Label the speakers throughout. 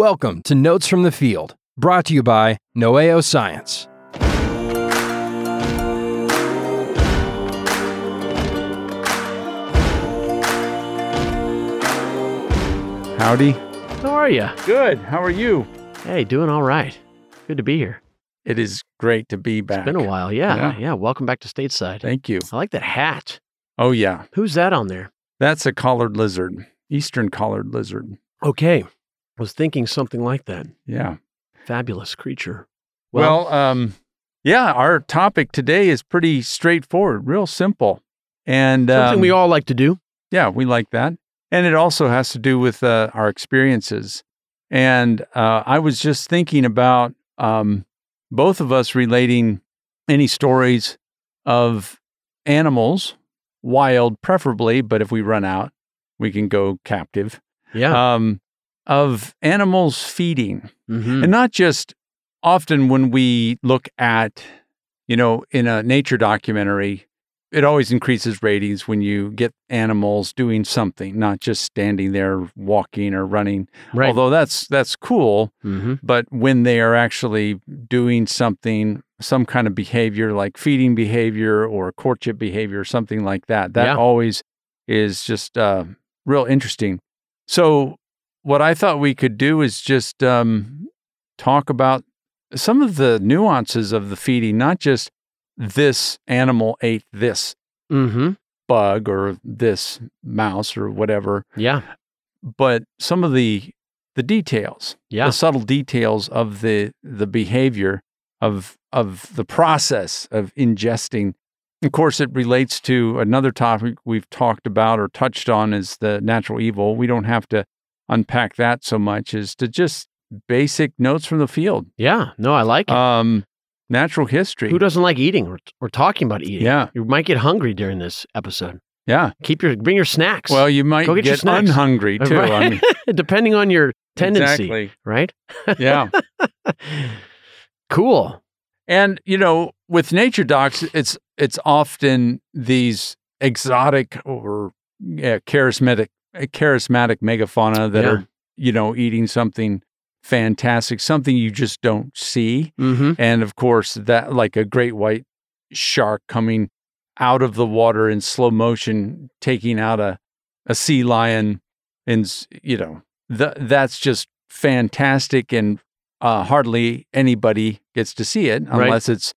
Speaker 1: Welcome to Notes from the Field, brought to you by Noeo Science.
Speaker 2: Howdy.
Speaker 3: How are you?
Speaker 2: Good. How are you?
Speaker 3: Hey, doing all right. Good to be here.
Speaker 2: It is great to be back.
Speaker 3: It's been a while. Yeah,
Speaker 2: Yeah.
Speaker 3: yeah. Welcome back to stateside.
Speaker 2: Thank you.
Speaker 3: I like that hat.
Speaker 2: Oh, yeah.
Speaker 3: Who's that on there?
Speaker 2: That's a collared lizard, eastern collared lizard.
Speaker 3: Okay. Was thinking something like that.
Speaker 2: Yeah.
Speaker 3: Fabulous creature.
Speaker 2: Well, um, yeah, our topic today is pretty straightforward, real simple. And
Speaker 3: something
Speaker 2: um,
Speaker 3: we all like to do.
Speaker 2: Yeah, we like that. And it also has to do with uh, our experiences. And uh, I was just thinking about um, both of us relating any stories of animals, wild preferably, but if we run out, we can go captive,
Speaker 3: Yeah.
Speaker 2: um, of animals feeding.
Speaker 3: Mhm.
Speaker 2: And not just often when we look at, you know, in a nature documentary, it always increases ratings when you get animals doing something, not just standing there walking or running.
Speaker 3: Right.
Speaker 2: Although that's that's cool,
Speaker 3: hmm
Speaker 2: but when they are actually doing something, some kind of behavior like feeding behavior or courtship behavior, something like that, that
Speaker 3: Yeah.
Speaker 2: always is just uh, real interesting. So, what I thought we could do is just um, talk about some of the nuances of the feeding, not just this animal ate this
Speaker 3: hmm
Speaker 2: bug or this mouse or whatever,
Speaker 3: Yeah.
Speaker 2: but some of the the details
Speaker 3: Yeah.
Speaker 2: the subtle details of the the behavior of of the process of ingesting. Of course, it relates to another topic we've talked about or touched on is the natural evil. We don't have to unpack that so much is to just basic notes from the field.
Speaker 3: Yeah. No, I like it.
Speaker 2: Um, natural history.
Speaker 3: Who doesn't like eating? We're, we're talking about eating.
Speaker 2: Yeah.
Speaker 3: You might get hungry during this episode.
Speaker 2: yeah.
Speaker 3: Keep your bring your snacks.
Speaker 2: Well, you might
Speaker 3: Go get
Speaker 2: get,
Speaker 3: your
Speaker 2: unhungry too. I mean,
Speaker 3: depending on your tendency,
Speaker 2: exactly.
Speaker 3: right?
Speaker 2: Yeah.
Speaker 3: cool.
Speaker 2: And you know, with nature docs, it's it's often these exotic or yeah, charismatic charismatic megafauna that
Speaker 3: Yeah.
Speaker 2: are you know eating something fantastic, something you just don't see.
Speaker 3: hmm
Speaker 2: And of course, that like a great white shark coming out of the water in slow motion, taking out a a sea lion, and you know th- that's just fantastic, and uh, hardly anybody gets to see it
Speaker 3: Right.
Speaker 2: unless it's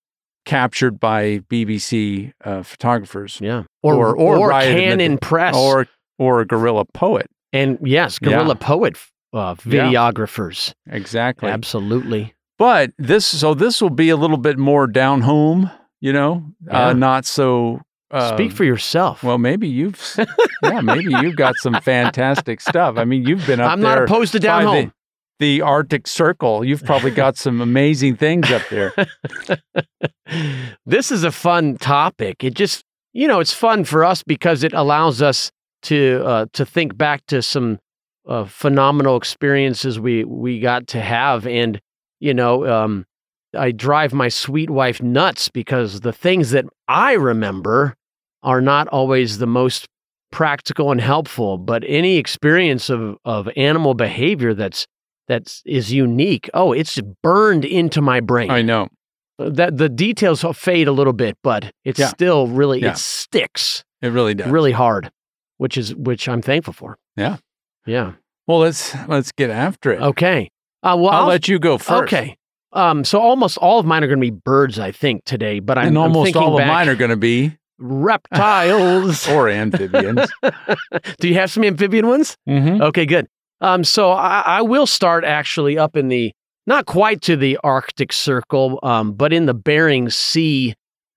Speaker 2: captured by BBC uh, photographers
Speaker 3: Yeah.
Speaker 2: Or- or Riot in the-
Speaker 3: Canon Press.
Speaker 2: or or a gorilla poet.
Speaker 3: and yes, guerrilla
Speaker 2: Yeah.
Speaker 3: poet uh,
Speaker 2: Yeah.
Speaker 3: videographers.
Speaker 2: Exactly.
Speaker 3: Absolutely.
Speaker 2: But this, so this will be a little bit more down home, you know,
Speaker 3: Yeah.
Speaker 2: uh, not so. Uh,
Speaker 3: Speak for yourself.
Speaker 2: Well, maybe you've, yeah, maybe you've got some fantastic stuff. I mean, you've been up
Speaker 3: I'm
Speaker 2: there.
Speaker 3: not opposed to down home.
Speaker 2: The, the Arctic Circle. You've probably got some amazing things up there.
Speaker 3: this is a fun topic. It just, you know, it's fun for us because it allows us to uh, to think back to some uh, phenomenal experiences we we got to have, and you know, um, I drive my sweet wife nuts because the things that I remember are not always the most practical and helpful. But any experience of of animal behavior that's that's is unique. Oh, it's burned into my brain
Speaker 2: I know.
Speaker 3: that the details fade a little bit, but it's
Speaker 2: Yeah.
Speaker 3: still really
Speaker 2: Yeah.
Speaker 3: it sticks
Speaker 2: It really does.
Speaker 3: really hard, which is which I'm thankful for.
Speaker 2: Yeah.
Speaker 3: Yeah.
Speaker 2: Well, let's let's get after it.
Speaker 3: Okay. Uh, well,
Speaker 2: I'll,
Speaker 3: I'll-
Speaker 2: let you go first.
Speaker 3: Okay. Um. So almost all of mine are going to be birds, I think, today. But I'm,
Speaker 2: and
Speaker 3: I'm
Speaker 2: almost all of mine are going to be
Speaker 3: reptiles.
Speaker 2: or amphibians.
Speaker 3: Do you have some amphibian ones?
Speaker 2: mm-hmm.
Speaker 3: Okay, good. Um, so I, I will start actually up in the not quite to the Arctic Circle, um, but in the Bering Sea,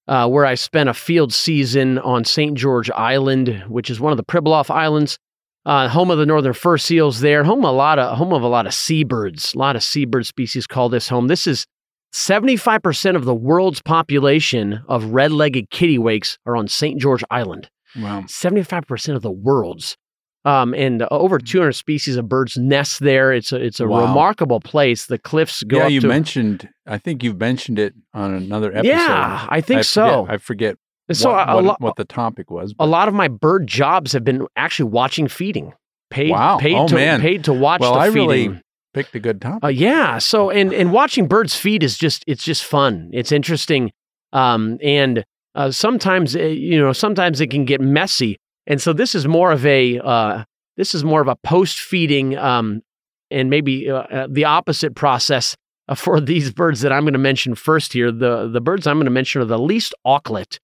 Speaker 3: uh, where I spent a field season on St. George Island, which is one of the Pribilof Islands, uh, home of the northern fur seals. There, home of a lot of home of a lot of seabirds. A lot of seabird species call this home. This is. 75% of the world's population of red-legged kittiwakes are on St. George Island.
Speaker 2: Wow.
Speaker 3: 75% of the world's. Um, and over 200 species of birds nest there. It's a it's a
Speaker 2: Wow.
Speaker 3: remarkable place. The cliffs go
Speaker 2: yeah, you
Speaker 3: to
Speaker 2: mentioned. I think you've mentioned it on another episode.
Speaker 3: yeah, I think
Speaker 2: I
Speaker 3: so.
Speaker 2: forget- I forget
Speaker 3: so
Speaker 2: what,
Speaker 3: a, lo-
Speaker 2: what the topic was.
Speaker 3: a lot of my bird jobs have been actually watching feeding. Paid
Speaker 2: Wow.
Speaker 3: paid
Speaker 2: Oh,
Speaker 3: to
Speaker 2: man.
Speaker 3: paid to watch
Speaker 2: well,
Speaker 3: the
Speaker 2: I
Speaker 3: feeding.
Speaker 2: really, picked a good topic.
Speaker 3: Uh, yeah. So and and watching birds feed is just it's just fun. It's interesting. Um, and uh, sometimes uh, you know sometimes it can get messy. And so this is more of a uh, this is more of a post feeding um, and maybe uh, uh, the opposite process uh, for these birds that I'm going to mention first here. The the birds I'm going to mention are the least auklet.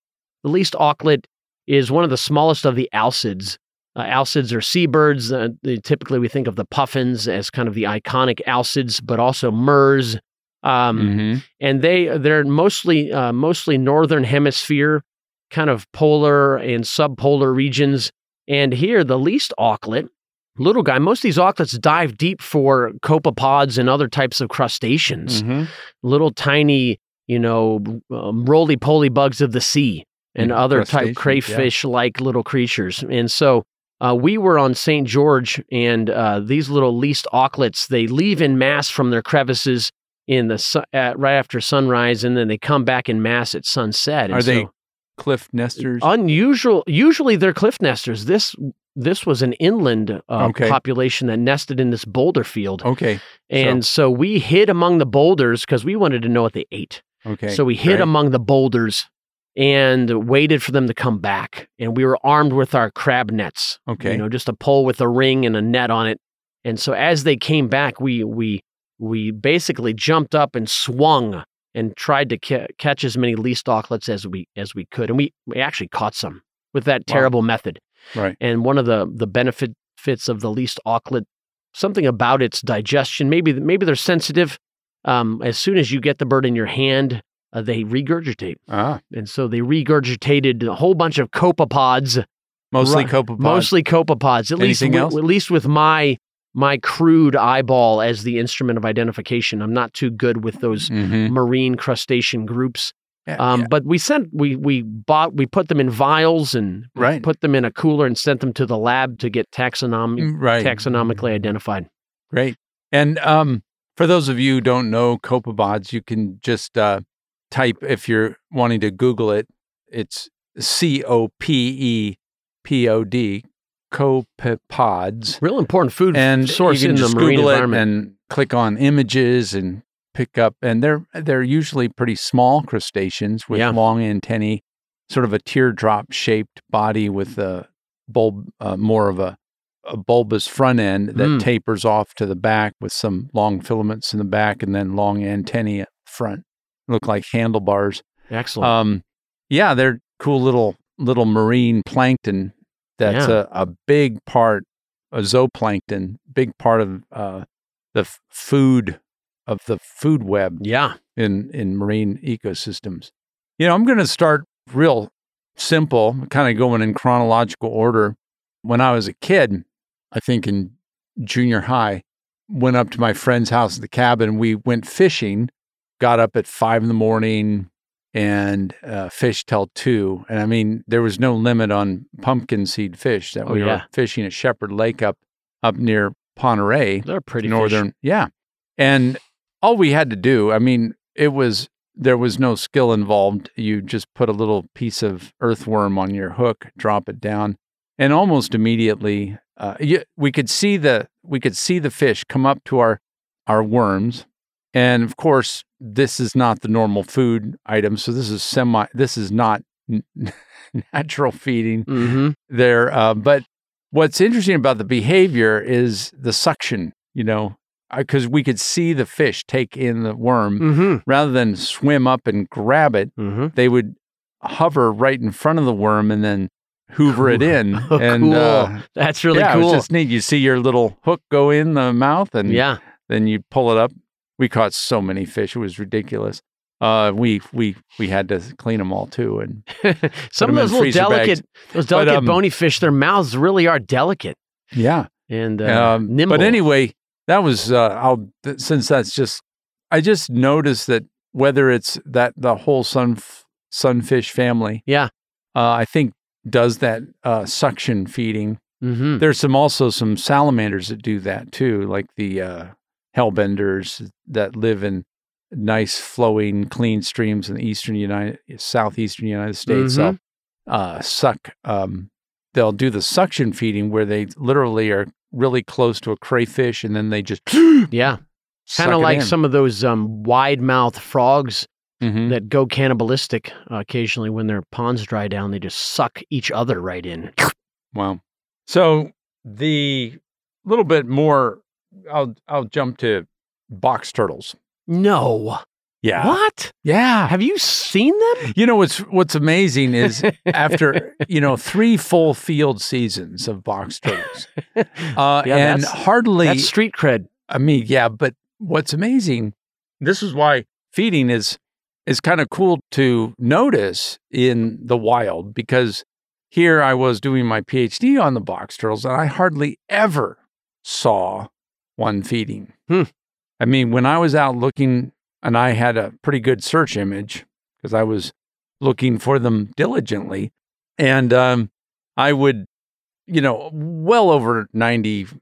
Speaker 3: The least auklet is one of the smallest of the alcids. Uh, alcids are seabirds. Uh, typically, we think of the puffins as kind of the iconic alcids, but also murres. Um,
Speaker 2: Mhm.
Speaker 3: and they they're mostly uh, mostly northern hemisphere, kind of polar and subpolar regions. And here, the least auklet, little guy. Most of these auklets dive deep for copepods and other types of crustaceans
Speaker 2: Mhm.
Speaker 3: little tiny, you know, um, roly poly bugs of the sea and
Speaker 2: Mm,
Speaker 3: other type crayfish like little creatures. And so uh, we were on St. George, and uh, these little least auklets, they leave in mass from their crevices in the su- at, right after sunrise, and then they come back in mass at sunset. And
Speaker 2: Are they
Speaker 3: so-
Speaker 2: cliff nesters?
Speaker 3: unusual? Usually they're cliff nesters. This this was an inland uh,
Speaker 2: Okay.
Speaker 3: population that nested in this boulder field,
Speaker 2: okay.
Speaker 3: and so we hid among the boulders because we wanted to know what they ate.
Speaker 2: Okay.
Speaker 3: So we hid
Speaker 2: great.
Speaker 3: among the boulders and waited for them to come back. And we were armed with our crab nets.
Speaker 2: Okay.
Speaker 3: You know, just a pole with a ring and a net on it. And so as they came back, we we we basically jumped up and swung and tried to ca- catch as many least auklets as we as we could. And we, we actually caught some with that
Speaker 2: Wow.
Speaker 3: terrible method.
Speaker 2: Right.
Speaker 3: And one of the the benefits of the least auklet, something about its digestion. Maybe maybe they're sensitive. Um, as soon as you get the bird in your hand, uh, they regurgitate,
Speaker 2: Ah,
Speaker 3: and so they regurgitated a whole bunch of copepods,
Speaker 2: mostly copepods.
Speaker 3: mostly copepods. At least,
Speaker 2: Anything
Speaker 3: wi-
Speaker 2: else?
Speaker 3: at least with my my crude eyeball as the instrument of identification, I'm not too good with those
Speaker 2: Mhm.
Speaker 3: marine crustacean groups.
Speaker 2: Yeah,
Speaker 3: Um,
Speaker 2: yeah.
Speaker 3: But we sent we we bought we put them in vials and
Speaker 2: Right.
Speaker 3: put them in a cooler and sent them to the lab to get taxonomy
Speaker 2: Mm, right.
Speaker 3: taxonomically identified.
Speaker 2: Great. And um, for those of you who don't know copepods, you can just uh, type if you're wanting to Google it. It's C O P E P O D, copepods.
Speaker 3: Real important food
Speaker 2: and
Speaker 3: source
Speaker 2: you can
Speaker 3: in the marine
Speaker 2: Google it
Speaker 3: environment.
Speaker 2: and click on images and pick up. And they're they're usually pretty small crustaceans with
Speaker 3: Yeah.
Speaker 2: long antennae, sort of a teardrop shaped body with a bulb, uh, more of a a bulbous front end that
Speaker 3: Mm.
Speaker 2: tapers off to the back with some long filaments in the back and then long antennae at the front. Look like handlebars.
Speaker 3: Excellent.
Speaker 2: Um, yeah, they're cool little little marine plankton. That's
Speaker 3: Yeah.
Speaker 2: a, a big part of zooplankton, big part of uh, the f- food of the food web
Speaker 3: yeah.
Speaker 2: in in marine ecosystems. You know, I'm going to start real simple, kind of going in chronological order. When I was a kid, I think in junior high, went up to my friend's house at the cabin. We went fishing, got up at five in the morning and uh, fished till two. And I mean, there was no limit on pumpkin seed fish that
Speaker 3: Oh,
Speaker 2: we
Speaker 3: yeah.
Speaker 2: were fishing at Shepherd Lake up up near Ponderay
Speaker 3: They're pretty
Speaker 2: northern
Speaker 3: fish.
Speaker 2: yeah and all we had to do i mean it was there was no skill involved you just put a little piece of earthworm on your hook drop it down and almost immediately uh, you, we could see the we could see the fish come up to our our worms and of course this is not the normal food item so this is semi this is not n- natural feeding
Speaker 3: Mm-hmm.
Speaker 2: there. Uh, but what's interesting about the behavior is the suction, you know, because we could see the fish take in the worm
Speaker 3: Mm-hmm.
Speaker 2: rather than swim up and grab it.
Speaker 3: Mm-hmm.
Speaker 2: They would hover right in front of the worm and then hoover it in.
Speaker 3: Oh,
Speaker 2: and
Speaker 3: cool.
Speaker 2: uh,
Speaker 3: That's really
Speaker 2: yeah,
Speaker 3: cool.
Speaker 2: was just neat. You see your little hook go in the mouth and
Speaker 3: yeah.
Speaker 2: then you pull it up. We caught so many fish; it was ridiculous. Uh, we we we had to clean them all too, and
Speaker 3: Some of those little
Speaker 2: freezer bags.
Speaker 3: delicate, those delicate
Speaker 2: um,
Speaker 3: bony fish, their mouths really are delicate
Speaker 2: yeah,
Speaker 3: and uh,
Speaker 2: um,
Speaker 3: nimble.
Speaker 2: But anyway, that was uh, I'll since that's just I just noticed that whether it's that the whole sun sunfish family,
Speaker 3: Yeah.
Speaker 2: uh, I think does that uh, suction feeding.
Speaker 3: Mm-hmm.
Speaker 2: There's some also some salamanders that do that too, like the uh, hellbenders that live in nice flowing clean streams in the eastern United southeastern United States. They'll uh, suck. Um, they'll do the suction feeding where they literally are really close to a crayfish and then they just
Speaker 3: Yeah. Kind of like some of those um, wide mouth frogs
Speaker 2: Mhm.
Speaker 3: that go cannibalistic uh, occasionally when their ponds dry down. They just suck each other right in.
Speaker 2: Wow. So the little bit more, I'll I'll jump to box turtles.
Speaker 3: No.
Speaker 2: Yeah.
Speaker 3: What?
Speaker 2: Yeah.
Speaker 3: Have you seen them?
Speaker 2: You know what's what's amazing is after you know three full field seasons of box turtles, uh,
Speaker 3: Yeah,
Speaker 2: and
Speaker 3: that's-
Speaker 2: hardly.
Speaker 3: That's street cred.
Speaker 2: I mean, yeah, but what's amazing, this is why feeding is is kind of cool to notice in the wild because here I was doing my PhD on the box turtles and I hardly ever saw one feeding.
Speaker 3: Hmm.
Speaker 2: I mean, when I was out looking and I had a pretty good search image because I was looking for them diligently and um, I would, you know, well over 90%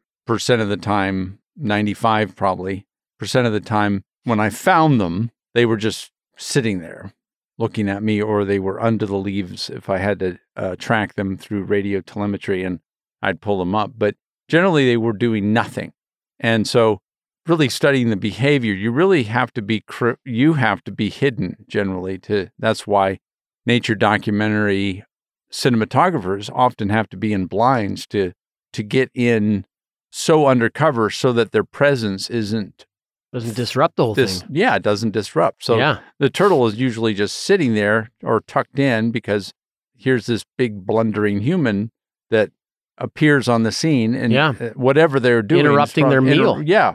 Speaker 2: of the time 95 probably percent of the time when I found them, they were just sitting there looking at me, or they were under the leaves if I had to uh, track them through radio telemetry and I'd pull them up. But generally, they were doing nothing. And so, really studying the behavior, you really have to be you have to be hidden generally. To that's why nature documentary cinematographers often have to be in blinds to to get in so undercover so that their presence isn't
Speaker 3: Doesn't disrupt the whole thing.
Speaker 2: yeah it doesn't disrupt so
Speaker 3: yeah.
Speaker 2: the turtle is usually just sitting there or tucked in because here's this big blundering human that appears on the scene and
Speaker 3: Yeah.
Speaker 2: uh, whatever they're doing
Speaker 3: Interrupting their
Speaker 2: prob- inter-
Speaker 3: meal.
Speaker 2: yeah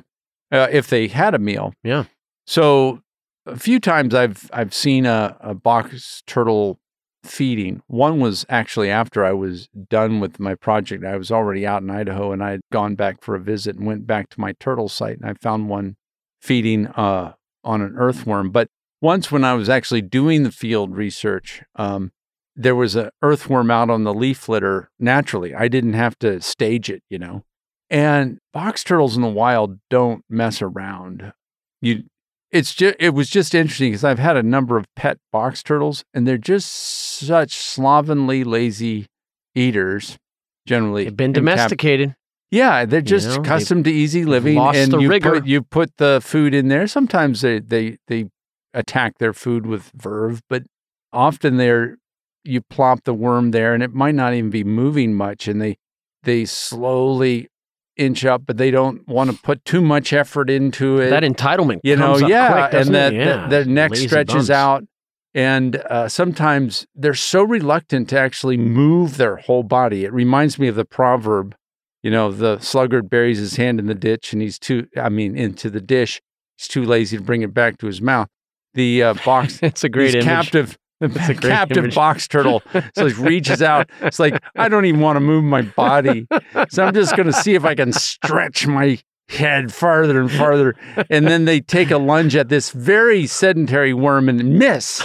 Speaker 2: uh, if they had a meal
Speaker 3: Yeah.
Speaker 2: so a few times i've i've seen a, a box turtle feeding one was actually after i was done with my project i was already out in idaho and i had gone back for a visit and went back to my turtle site and i found one feeding uh, on an earthworm but once when i was actually doing the field research um, there was an earthworm out on the leaf litter naturally i didn't have to stage it you know and box turtles in the wild don't mess around you it's just it was just interesting because I've had a number of pet box turtles and they're just such slovenly lazy eaters generally.
Speaker 3: They've been
Speaker 2: in cap-
Speaker 3: domesticated.
Speaker 2: yeah, they're just
Speaker 3: know,
Speaker 2: accustomed to easy living
Speaker 3: lost
Speaker 2: and
Speaker 3: the
Speaker 2: you
Speaker 3: rigor.
Speaker 2: put you put the food in there. Sometimes they they they attack their food with verve, but often they're you plop the worm there and it might not even be moving much and they they slowly inch up but they don't want to put too much effort into it.
Speaker 3: That entitlement
Speaker 2: you know
Speaker 3: up
Speaker 2: yeah
Speaker 3: quick,
Speaker 2: and that
Speaker 3: yeah.
Speaker 2: the, their neck
Speaker 3: Lazy
Speaker 2: stretches
Speaker 3: bums.
Speaker 2: out and uh, sometimes they're so reluctant to actually move their whole body. It reminds me of the proverb you know the sluggard buries his hand in the ditch and he's too i mean into the dish. He's too lazy to bring it back to his mouth. The uh, box
Speaker 3: it's a great
Speaker 2: captive the
Speaker 3: It's a great
Speaker 2: captive
Speaker 3: image.
Speaker 2: box turtle. So he reaches out. It's like i don't even want to move my body. So i'm just going to see if i can stretch my head farther and farther. And then they take a lunge at this very sedentary worm and miss.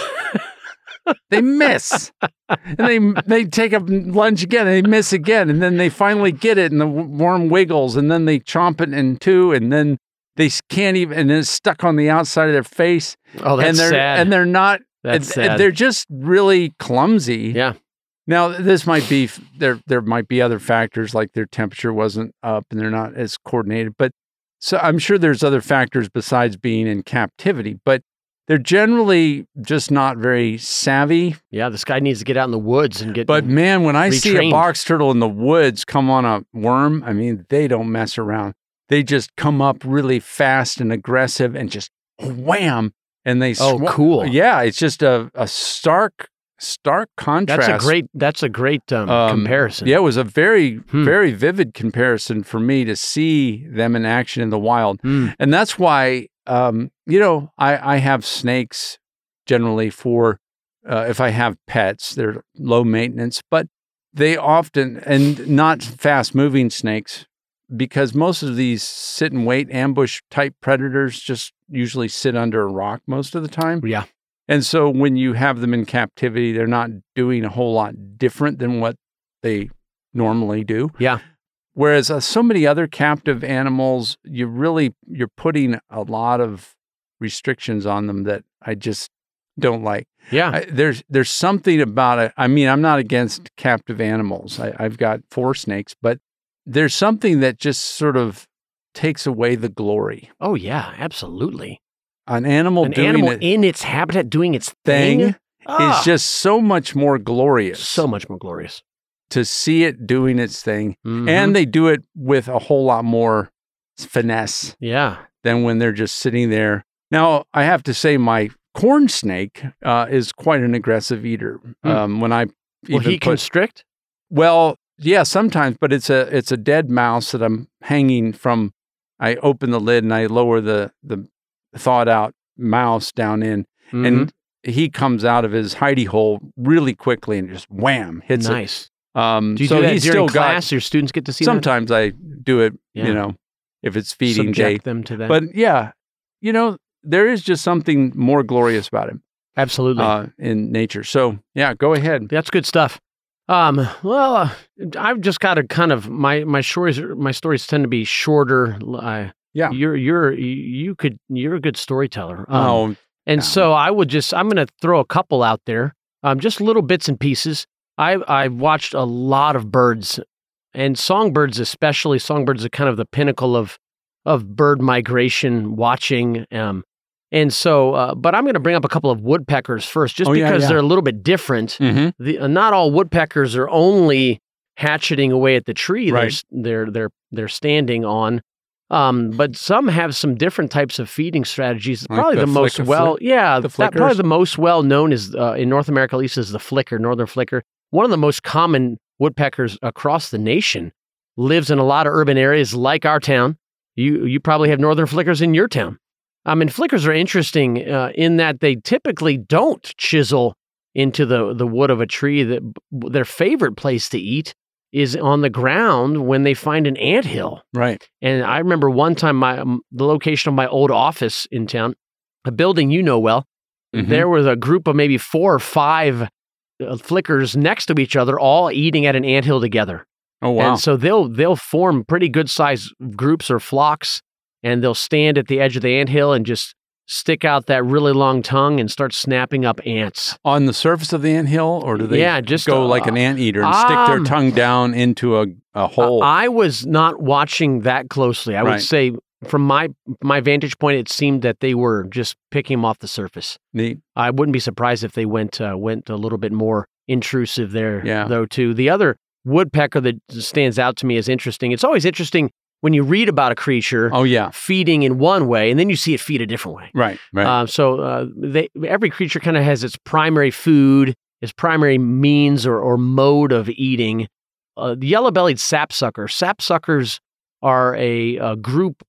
Speaker 2: They miss. And they they take a lunge again and they miss again. And then they finally get it and the worm wiggles and then they chomp it in two and then they can't even and then it's stuck on the outside of their face.
Speaker 3: Oh, that's
Speaker 2: and they're
Speaker 3: sad.
Speaker 2: and they're not
Speaker 3: that's sad.
Speaker 2: they're just really clumsy
Speaker 3: yeah.
Speaker 2: now this might be there there might be other factors like their temperature wasn't up and they're not as coordinated but so i'm sure there's other factors besides being in captivity but they're generally just not very savvy
Speaker 3: Yeah. This guy needs to get out in the woods and get.
Speaker 2: but man when i see a box turtle in the woods come on a worm i mean they don't mess around they just come up really fast and aggressive and just wham and they
Speaker 3: Oh,
Speaker 2: swa-
Speaker 3: cool.
Speaker 2: yeah it's just a, a stark stark contrast
Speaker 3: that's a great. That's a great um,
Speaker 2: Um,
Speaker 3: comparison.
Speaker 2: Yeah, it was a very,
Speaker 3: Hmm.
Speaker 2: very vivid comparison for me to see them in action in the wild.
Speaker 3: Hmm.
Speaker 2: And that's why, um, you know, I, I have snakes generally for uh, if I have pets, they're low maintenance, but they often, and not fast moving snakes, because most of these sit and wait ambush type predators just usually sit under a rock most of the time.
Speaker 3: Yeah.
Speaker 2: And so when you have them in captivity, they're not doing a whole lot different than what they normally do.
Speaker 3: Yeah.
Speaker 2: Whereas uh, so many other captive animals, you really you're putting a lot of restrictions on them that I just don't like.
Speaker 3: Yeah.
Speaker 2: I, there's there's something about it. I mean, I'm not against captive animals. I, I've got four snakes, but there's something that just sort of takes away the glory.
Speaker 3: Oh yeah, absolutely.
Speaker 2: An animal
Speaker 3: An
Speaker 2: doing
Speaker 3: animal
Speaker 2: a
Speaker 3: in its habitat doing its
Speaker 2: thing
Speaker 3: thing, Ah,
Speaker 2: is just so much more glorious
Speaker 3: so much more glorious.
Speaker 2: to see it doing its thing.
Speaker 3: Mhm.
Speaker 2: And they do it with a whole lot more finesse
Speaker 3: yeah,
Speaker 2: than when they're just sitting there. Now, I have to say, my corn snake uh, is quite an aggressive eater.
Speaker 3: Hmm.
Speaker 2: Um, when I
Speaker 3: will he
Speaker 2: put,
Speaker 3: constrict?
Speaker 2: well, yeah, sometimes, but it's a it's a dead mouse that I'm hanging from. I open the lid and I lower the the thawed out mouse down in,
Speaker 3: Mhm.
Speaker 2: and he comes out of his hidey hole really quickly and just wham hits
Speaker 3: nice.
Speaker 2: it. Um,
Speaker 3: Do you
Speaker 2: so
Speaker 3: do that
Speaker 2: he's
Speaker 3: during
Speaker 2: still
Speaker 3: class? Your students get to see that?
Speaker 2: Sometimes I do it,
Speaker 3: Yeah.
Speaker 2: you know, if it's feeding
Speaker 3: subject
Speaker 2: day.
Speaker 3: them to that.
Speaker 2: But yeah, you know, there is just something more glorious about him
Speaker 3: absolutely,
Speaker 2: uh, in nature. So yeah, go ahead.
Speaker 3: that's good stuff. Um, well, uh, I've just got to kind of my my stories. My stories tend to be shorter. I,
Speaker 2: Yeah.
Speaker 3: you're you're you could you're a good storyteller. Um,
Speaker 2: oh,
Speaker 3: And so I would just I'm going to throw a couple out there, um, just little bits and pieces. I I watched a lot of birds, and songbirds especially. Songbirds are kind of the pinnacle of of bird migration watching. Um, and so, uh, but I'm going to bring up a couple of woodpeckers first, just
Speaker 2: Oh,
Speaker 3: because
Speaker 2: yeah.
Speaker 3: they're a little bit different.
Speaker 2: mhm.
Speaker 3: The, uh, not all woodpeckers are only hatcheting away at the tree they're they're they're they're standing on. Um, but some have some different types of feeding strategies.
Speaker 2: Like
Speaker 3: probably
Speaker 2: the
Speaker 3: the, most well, yeah,
Speaker 2: the
Speaker 3: that probably the most well known is uh, in North America at least is the flicker, northern flicker. One of the most common woodpeckers across the nation lives in a lot of urban areas like our town. You you probably have northern flickers in your town. I mean, flickers are interesting uh, in that they typically don't chisel into the the wood of a tree. That their favorite place to eat is on the ground when they find an anthill.
Speaker 2: right.
Speaker 3: And I remember one time my um, the location of my old office in town, a building you know well.
Speaker 2: Mhm.
Speaker 3: There was a group of maybe four or five uh, flickers next to each other, all eating at an anthill together.
Speaker 2: Oh wow.
Speaker 3: And so they'll they'll form pretty good sized groups or flocks, and they'll stand at the edge of the anthill and just stick out that really long tongue and start snapping up ants.
Speaker 2: on the surface of the anthill, or do they
Speaker 3: Yeah, just,
Speaker 2: go
Speaker 3: uh,
Speaker 2: like an anteater and stick their
Speaker 3: um,
Speaker 2: tongue down into a, a hole?
Speaker 3: I was not watching that closely. I
Speaker 2: Right.
Speaker 3: would say from my my vantage point, it seemed that they were just picking them off the surface.
Speaker 2: Neat.
Speaker 3: I wouldn't be surprised if they went uh, went a little bit more intrusive there,
Speaker 2: Yeah.
Speaker 3: though. Too the other woodpecker that stands out to me as interesting. It's always interesting when you read about a creature
Speaker 2: Oh yeah.
Speaker 3: feeding in one way, and then you see it feed a different way.
Speaker 2: Right. Right.
Speaker 3: Uh, so uh, they, every creature kind of has its primary food, its primary means or, or mode of eating. Uh, the yellow-bellied sapsucker. Sapsuckers are a, a group,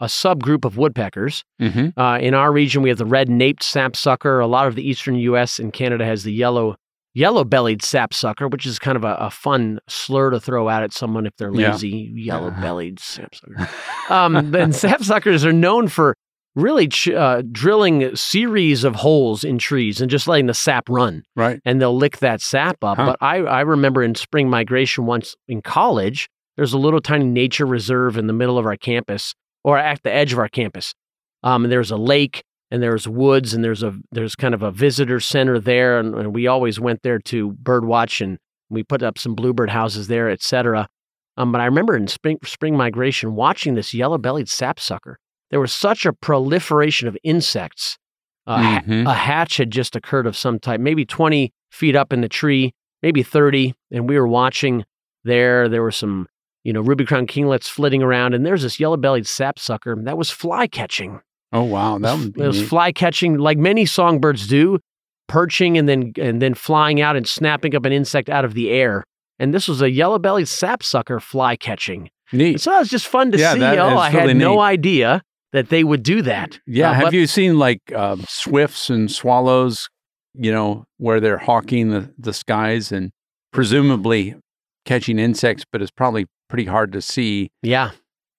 Speaker 3: a subgroup of woodpeckers.
Speaker 2: hmm
Speaker 3: Uh, in our region, we have the red-naped sapsucker. A lot of the eastern U.S. and Canada has the yellow yellow-bellied sapsucker, which is kind of a, a fun slur to throw out at someone if they're
Speaker 2: Yeah.
Speaker 3: lazy. Yellow-bellied sapsucker. Um, then sapsuckers are known for really ch- uh, drilling series of holes in trees and just letting the sap run,
Speaker 2: Right.
Speaker 3: and they'll lick that sap up.
Speaker 2: Huh.
Speaker 3: But I, I remember in spring migration once in college, there's a little tiny nature reserve in the middle of our campus, or at the edge of our campus. Um, and there's a lake, and there's woods, and there's a there's kind of a visitor center there, and, and we always went there to bird watch, and we put up some bluebird houses there, etc. Um, but I remember in spring spring migration watching this yellow-bellied sapsucker. There was such a proliferation of insects. Uh,
Speaker 2: Mhm.
Speaker 3: a hatch had just occurred of some type, maybe 20 feet up in the tree, maybe 30, and we were watching there. There were some, you know, ruby crown kinglets flitting around, and there's this yellow-bellied sapsucker that was fly catching.
Speaker 2: Oh wow. That would
Speaker 3: It was
Speaker 2: neat.
Speaker 3: fly catching, like many songbirds do, perching and then and then flying out and snapping up an insect out of the air. And this was a yellow-bellied sapsucker fly catching.
Speaker 2: neat.
Speaker 3: So it was just fun to
Speaker 2: Yeah,
Speaker 3: see.
Speaker 2: that
Speaker 3: Oh, I
Speaker 2: really
Speaker 3: had no
Speaker 2: neat.
Speaker 3: idea that they would do that.
Speaker 2: Yeah.
Speaker 3: Uh,
Speaker 2: have
Speaker 3: but-
Speaker 2: you seen like uh, swifts and swallows? You know where they're hawking the the skies and presumably catching insects, but it's probably pretty hard to see
Speaker 3: Yeah,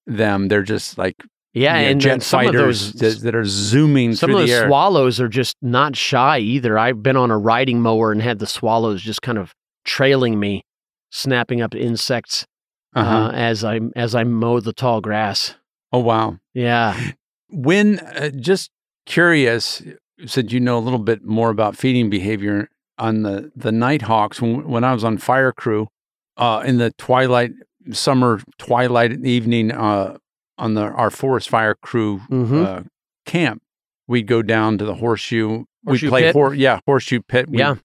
Speaker 2: them. They're just like
Speaker 3: yeah,
Speaker 2: yeah,
Speaker 3: and
Speaker 2: jet
Speaker 3: then some of
Speaker 2: fighters
Speaker 3: those
Speaker 2: that, are zooming
Speaker 3: some
Speaker 2: through
Speaker 3: of
Speaker 2: the
Speaker 3: those
Speaker 2: air.
Speaker 3: swallows are just not shy either. I've been on a riding mower and had the swallows just kind of trailing me, snapping up insects
Speaker 2: uh-huh.
Speaker 3: uh, as I as I mow the tall grass.
Speaker 2: oh wow.
Speaker 3: Yeah,
Speaker 2: When uh, just curious, you said you know a little bit more about feeding behavior on the the nighthawks. When when I was on fire crew, uh, in the twilight, summer twilight evening uh, on the our forest fire crew
Speaker 3: Mhm.
Speaker 2: uh, camp, we'd go down to the horseshoe.
Speaker 3: Horseshoe
Speaker 2: we'd play hor- yeah, horseshoe pit. We'd-
Speaker 3: Yeah.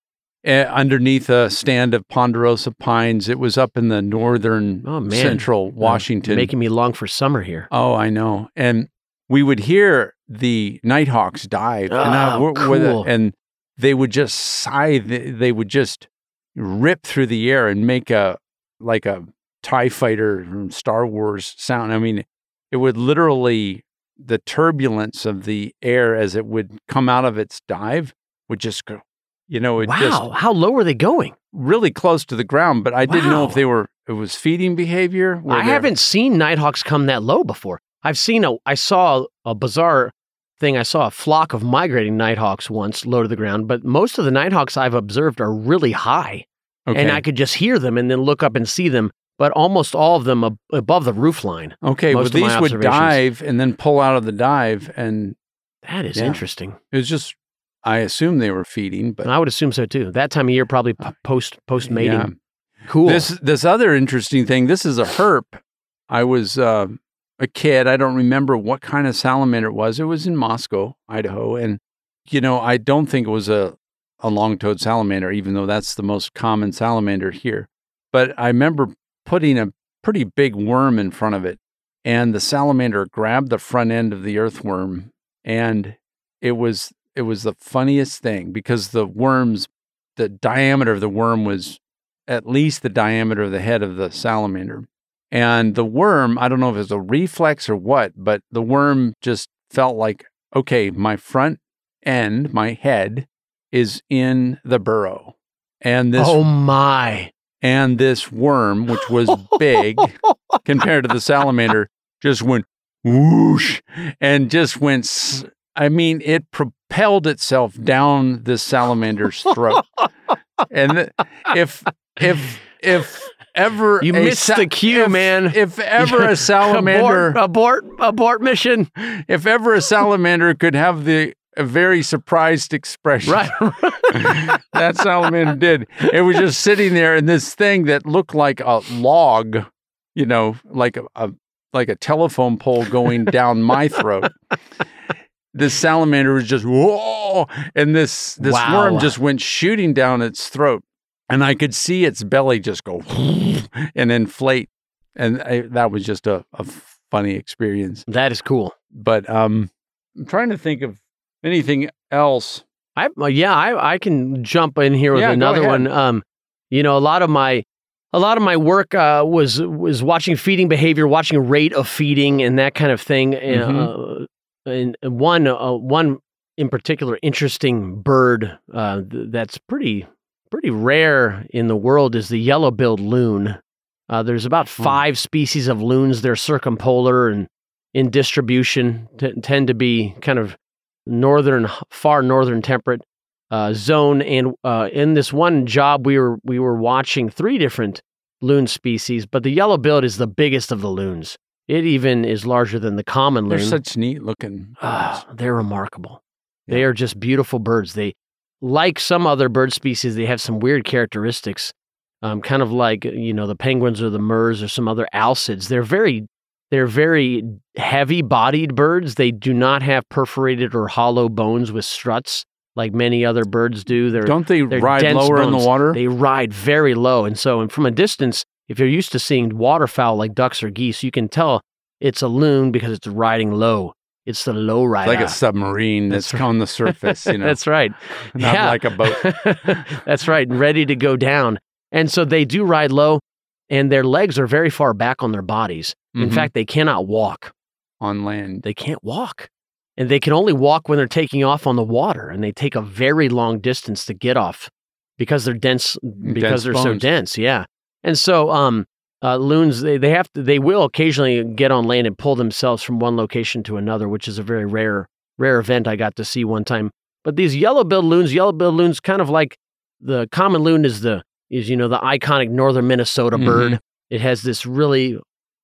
Speaker 2: uh, underneath a stand of ponderosa pines. It was up in the northern
Speaker 3: Oh, man.
Speaker 2: central Washington.
Speaker 3: making me long for summer here.
Speaker 2: Oh, I know. And we would hear the nighthawks dive, and, I-
Speaker 3: Oh,
Speaker 2: w- with it-
Speaker 3: cool.
Speaker 2: and they would just scythe. They would just rip through the air and make a like a Tie Fighter from Star Wars sound. I mean, it would literally the turbulence of the air as it would come out of its dive would just go. You know, it just
Speaker 3: wow, how low are they going?
Speaker 2: really close to the ground. But I didn't know if they were. It was feeding behavior.
Speaker 3: I haven't seen nighthawks come that low before. I've seen a, I saw a bizarre thing. I saw a flock of migrating nighthawks once low to the ground, but most of the nighthawks I've observed are really high,
Speaker 2: Okay.
Speaker 3: and I could just hear them and then look up and see them. But almost all of them ab- above the roof line.
Speaker 2: Okay, well,
Speaker 3: most of my
Speaker 2: these would dive and then pull out of the dive, and
Speaker 3: That is
Speaker 2: Yeah.
Speaker 3: interesting.
Speaker 2: it was just. I assume they were feeding, but
Speaker 3: And I would assume so too. That time of year, probably p- post post mating.
Speaker 2: yeah.
Speaker 3: Cool.
Speaker 2: This this other interesting thing. This is a herp. I was uh, a kid. I don't remember what kind of salamander it was. It was in Moscow, Idaho, and you know I don't think it was a a long-toed salamander, even though that's the most common salamander here. But I remember putting a pretty big worm in front of it, and the salamander grabbed the front end of the earthworm, and it was it was the funniest thing because the worms, the diameter of the worm was at least the diameter of the head of the salamander. And the worm, I don't know if it's a reflex or what, but the worm just felt like, okay, my front end, my head is in the burrow. And this
Speaker 3: oh my!
Speaker 2: And this worm, which was big compared to the salamander, just went whoosh and just went s- I mean, it propelled itself down this salamander's throat. and th- if if if ever
Speaker 3: You missed
Speaker 2: sa-
Speaker 3: the cue,
Speaker 2: if-
Speaker 3: man.
Speaker 2: If ever a salamander,
Speaker 3: abort, abort, abort mission.
Speaker 2: if ever a salamander could have the a very surprised expression,
Speaker 3: Right.
Speaker 2: that salamander did. It was just sitting there in this thing that looked like a log, you know, like a, a like a telephone pole going down my throat. This salamander was just whoa, and this this
Speaker 3: Wow.
Speaker 2: worm just went shooting down its throat, and I could see its belly just go and inflate, and I, that was just a, a funny experience.
Speaker 3: that is cool.
Speaker 2: But um, I'm trying to think of anything else.
Speaker 3: I uh, yeah, I I can jump in here with
Speaker 2: Yeah,
Speaker 3: another one. Um, you know, a lot of my a lot of my work uh, was was watching feeding behavior, watching rate of feeding, and that kind of thing.
Speaker 2: Mm-hmm.
Speaker 3: Uh, and one uh, one in particular interesting bird uh, th- that's pretty pretty rare in the world is the yellow-billed loon. Uh, there's about
Speaker 2: Hmm.
Speaker 3: five species of loons. They're circumpolar and in distribution t- tend to be kind of northern, far northern temperate uh, zone. And uh, in this one job, we were we were watching three different loon species, but the yellow-billed is the biggest of the loons. It even is larger than the common loon.
Speaker 2: They're such neat looking. Birds.
Speaker 3: they're remarkable. They are just beautiful birds. They, like some other bird species, they have some weird characteristics. Um, kind of like you know the penguins or the murres or some other alcids. They're very, they're very heavy-bodied birds. They do not have perforated or hollow bones with struts like many other birds do. They're
Speaker 2: Don't they
Speaker 3: they're
Speaker 2: ride lower in the water?
Speaker 3: they ride very low, and so and from a distance, if you're used to seeing waterfowl like ducks or geese, you can tell it's a loon because it's riding low. It's the low
Speaker 2: It's
Speaker 3: rider.
Speaker 2: like a submarine that's,
Speaker 3: That's
Speaker 2: on the surface, you know,
Speaker 3: That's right.
Speaker 2: not
Speaker 3: yeah.
Speaker 2: like a boat.
Speaker 3: That's right. Ready to go down. And so they do ride low, and their legs are very far back on their bodies. In
Speaker 2: Mhm.
Speaker 3: fact, they cannot walk.
Speaker 2: on land.
Speaker 3: They can't walk. And they can only walk when they're taking off on the water, and they take a very long distance to get off because they're dense because
Speaker 2: Dense
Speaker 3: they're so dense. Yeah. And so um uh, loons they, they have to they will occasionally get on land and pull themselves from one location to another, which is a very rare rare event I got to see one time. But these yellow-billed loons, yellow-billed loons kind of like the common loon is the is you know the iconic northern Minnesota bird. It has this really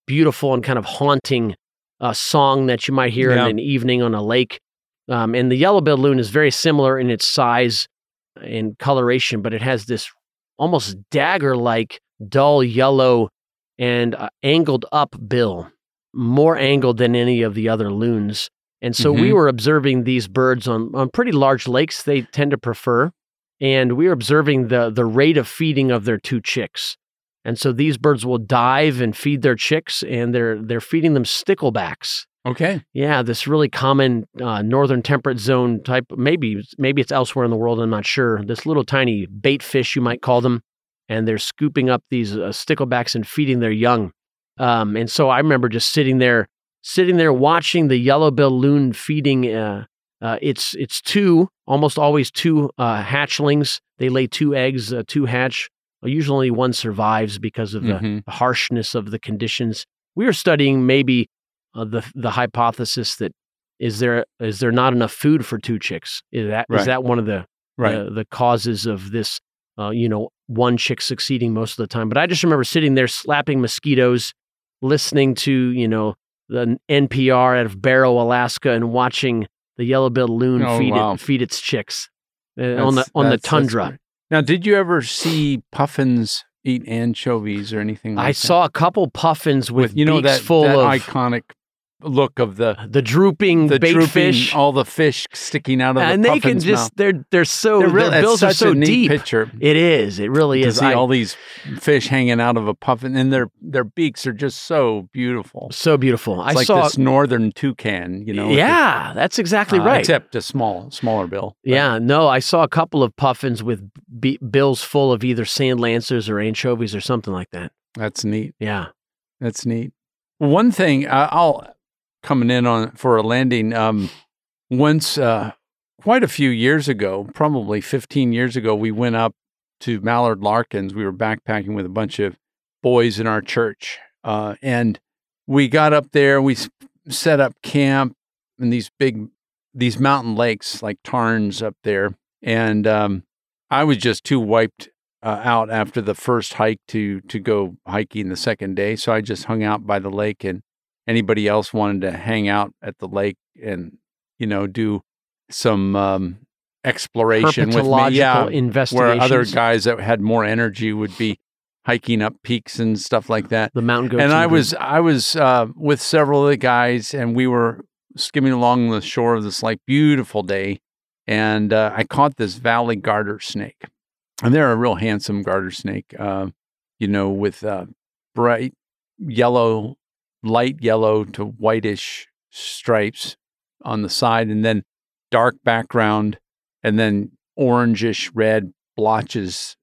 Speaker 3: beautiful and kind of haunting uh, song that you might hear
Speaker 2: Yeah.
Speaker 3: in an evening on a lake. Um, and the yellow-billed loon is very similar in its size and coloration, but it has this almost dagger-like dull yellow and uh, angled up bill, more angled than any of the other loons. And so we
Speaker 2: Mhm.
Speaker 3: were observing these birds on, on pretty large lakes they tend to prefer. And we were observing the, the rate of feeding of their two chicks. And so these birds will dive and feed their chicks, and they're they're feeding them sticklebacks.
Speaker 2: Okay.
Speaker 3: Yeah, this really common uh, northern temperate zone type. Maybe maybe it's elsewhere in the world. I'm not sure. This little tiny bait fish, you might call them, and they're scooping up these uh, sticklebacks and feeding their young. Um, and so I remember just sitting there, sitting there watching the yellow-billed loon feeding. Uh, uh, it's it's two, almost always two uh, hatchlings. They lay two eggs, uh, two hatch. Usually one survives because of the
Speaker 2: Mhm.
Speaker 3: the harshness of the conditions. We are studying maybe uh, the the hypothesis that is there is there not enough food for two chicks? Is that is
Speaker 2: Right.
Speaker 3: that one of the
Speaker 2: Right.
Speaker 3: the, the causes of this? Uh, you know, one chick succeeding most of the time. But I just remember sitting there slapping mosquitoes, listening to you know the NPR out of Barrow, Alaska, and watching the yellow-billed loon
Speaker 2: Oh,
Speaker 3: feed
Speaker 2: wow.
Speaker 3: it feed its chicks uh, on the on the tundra.
Speaker 2: Now, did you ever see puffins eat anchovies or anything like that?
Speaker 3: I
Speaker 2: that?
Speaker 3: saw a couple puffins with,
Speaker 2: with you know that,
Speaker 3: full
Speaker 2: that
Speaker 3: of
Speaker 2: iconic look of the
Speaker 3: the drooping
Speaker 2: the
Speaker 3: bait
Speaker 2: drooping,
Speaker 3: fish,
Speaker 2: all the fish sticking out of
Speaker 3: and
Speaker 2: the and
Speaker 3: they can just
Speaker 2: mouth.
Speaker 3: they're they're so
Speaker 2: They're really,
Speaker 3: their bills are so deep.
Speaker 2: picture
Speaker 3: It is. It really is
Speaker 2: to
Speaker 3: is.
Speaker 2: see
Speaker 3: I-
Speaker 2: all these fish hanging out of a puffin, and their their beaks are just so beautiful.
Speaker 3: so beautiful.
Speaker 2: It's
Speaker 3: I
Speaker 2: like
Speaker 3: saw.
Speaker 2: this northern toucan, you know. with the-
Speaker 3: yeah, that's exactly
Speaker 2: uh,
Speaker 3: right.
Speaker 2: Except a small, smaller bill. But
Speaker 3: yeah, no, I saw a couple of puffins with b- bills full of either sand lancers or anchovies or something like that.
Speaker 2: that's neat.
Speaker 3: Yeah.
Speaker 2: That's neat. One thing I- I'll coming in on for a landing. Um, once, uh, quite a few years ago, probably 15 years ago, we went up to Mallard Larkins. We were backpacking with a bunch of boys in our church, uh, and we got up there. We set up camp in these big, these mountain lakes like Tarns up there, and um, I was just too wiped uh, out after the first hike to to go hiking the second day. So I just hung out by the lake, and anybody else wanted to hang out at the lake and you know do some um, exploration with me. Yeah, where other guys that had more energy would be hiking up peaks and stuff like that.
Speaker 3: the mountain goats.
Speaker 2: and I
Speaker 3: group.
Speaker 2: was I was uh, with several of the guys, and we were skimming along the shore of this like beautiful day, and uh, I caught this valley garter snake, and they're a real handsome garter snake, uh, you know, with uh, bright yellow, light yellow to whitish stripes on the side, and then dark background, and then orangish red blotches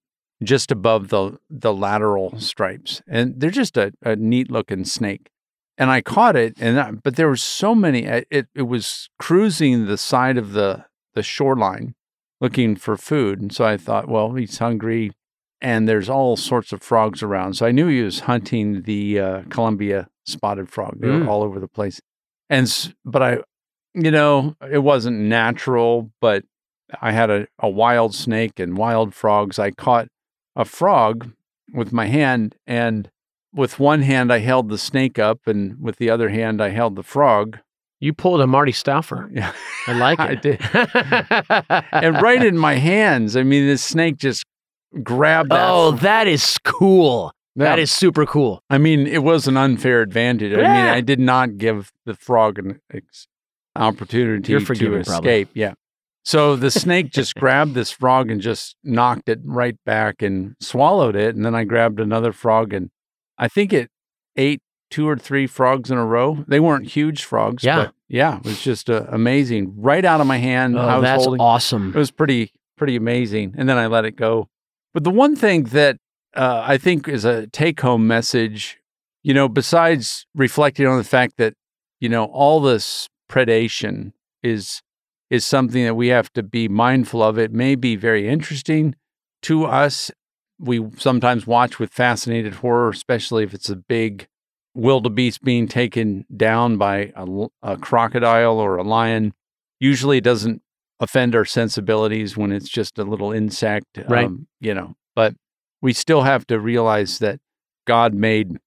Speaker 2: just above the the lateral stripes, and they're just a, a neat looking snake. And I caught it, and I, but there were so many. It it was cruising the side of the the shoreline, looking for food, and so I thought, well, he's hungry, and there's all sorts of frogs around. So I knew he was hunting the uh, Columbia spotted frog. They
Speaker 3: Mm.
Speaker 2: were all over the place, and but I, you know, it wasn't natural, but I had a, a wild snake and wild frogs. I caught a frog with my hand, and with one hand I held the snake up, and with the other hand I held the frog.
Speaker 3: you pulled a Marty Stouffer.
Speaker 2: Yeah,
Speaker 3: I like it.
Speaker 2: I did. and right in my hands. I mean, this snake just grabbed that.
Speaker 3: oh, that is cool. That
Speaker 2: Yeah.
Speaker 3: is super cool.
Speaker 2: I mean, it was an unfair advantage. I mean, I did not give the frog an ex- opportunity to
Speaker 3: forgiven, probably.
Speaker 2: escape. Yeah. So the snake just grabbed this frog and just knocked it right back and swallowed it. And then I grabbed another frog and I think it ate two or three frogs in a row. They weren't huge frogs.
Speaker 3: Yeah.
Speaker 2: But yeah, it was just uh, amazing. Right out of my hand. I
Speaker 3: Oh,
Speaker 2: was
Speaker 3: that's
Speaker 2: holding.
Speaker 3: awesome.
Speaker 2: It was pretty pretty amazing, and then I let it go. But the one thing that uh, I think is a take home message, you know, besides reflecting on the fact that you know all this predation is is something that we have to be mindful of. It may be very interesting to us. We sometimes watch with fascinated horror, especially if it's a big wildebeest being taken down by a crocodile or a lion. Usually, it doesn't offend our sensibilities when it's just a little insect,
Speaker 3: Right.
Speaker 2: um, you know. But we still have to realize that God made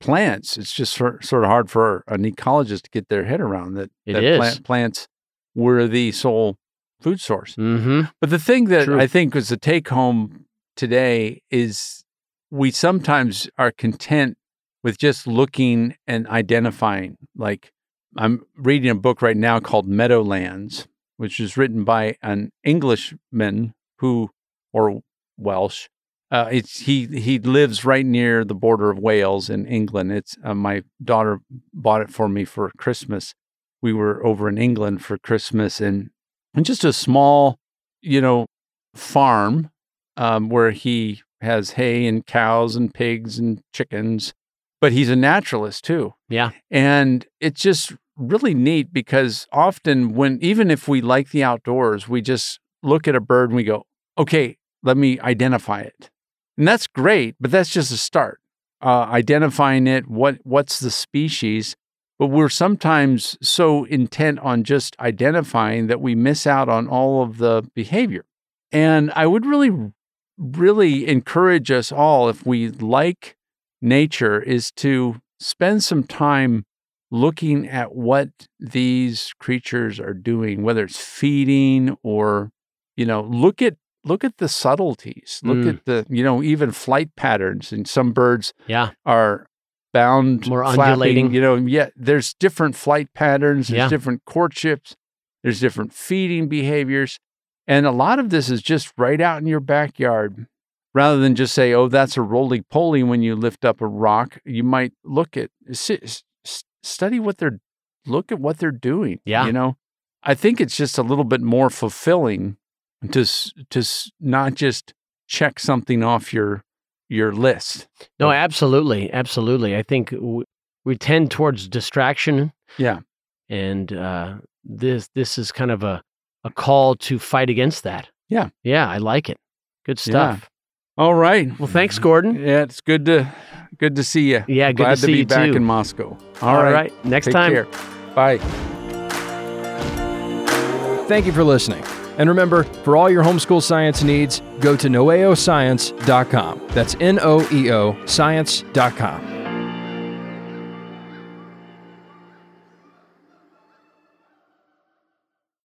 Speaker 2: plants. It's just sort sort of hard for an ecologist to get their head around that.
Speaker 3: It
Speaker 2: that
Speaker 3: is.
Speaker 2: plant, plants were the sole food source.
Speaker 3: Mm-hmm.
Speaker 2: But the thing that
Speaker 3: True.
Speaker 2: I think was the take home today is we sometimes are content with just looking and identifying. Like I'm reading a book right now called Meadowlands, which is written by an Englishman who, or Welsh. Uh, it's he he lives right near the border of Wales in England. It's uh, my daughter bought it for me for Christmas. We were over in England for Christmas, and, and just a small, you know, farm um, where he has hay and cows and pigs and chickens, but he's a naturalist too.
Speaker 3: Yeah.
Speaker 2: And it's just really neat because often when even if we like the outdoors, we just look at a bird and we go, "Okay, let me identify it." And that's great, but that's just a start. Uh, identifying it, what what's the species, but we're sometimes so intent on just identifying that we miss out on all of the behavior. And I would really, really encourage us all, if we like nature, is to spend some time looking at what these creatures are doing, whether it's feeding or, you know, look at look at the subtleties. Look
Speaker 3: Mm.
Speaker 2: at the, you know, even flight patterns. And some birds
Speaker 3: Yeah.
Speaker 2: are bound
Speaker 3: More
Speaker 2: flapping,
Speaker 3: undulating.
Speaker 2: You know, yeah, there's different flight patterns, there's
Speaker 3: Yeah.
Speaker 2: different courtships, there's different feeding behaviors. And a lot of this is just right out in your backyard. Rather than just say, oh, that's a roly poly when you lift up a rock, you might look at, si- s- s- study what they're, look at what they're doing.
Speaker 3: Yeah.
Speaker 2: You know, I think it's just a little bit more fulfilling to, to not just check something off your, your list.
Speaker 3: No, absolutely, absolutely. I think w- we tend towards distraction.
Speaker 2: Yeah.
Speaker 3: and uh, this this is kind of a a call to fight against that.
Speaker 2: Yeah.
Speaker 3: yeah, I like it. Good stuff.
Speaker 2: All right.
Speaker 3: Well, thanks, Gordon.
Speaker 2: Yeah, it's good to good to see you.
Speaker 3: Yeah, good
Speaker 2: Glad
Speaker 3: to see
Speaker 2: be
Speaker 3: you
Speaker 2: back
Speaker 3: too.
Speaker 2: in Moscow.
Speaker 3: All right. next
Speaker 2: Take
Speaker 3: time.
Speaker 2: care. Bye.
Speaker 1: Thank you for listening. And remember, for all your homeschool science needs, go to noeoscience.com. That's N O E O science.com.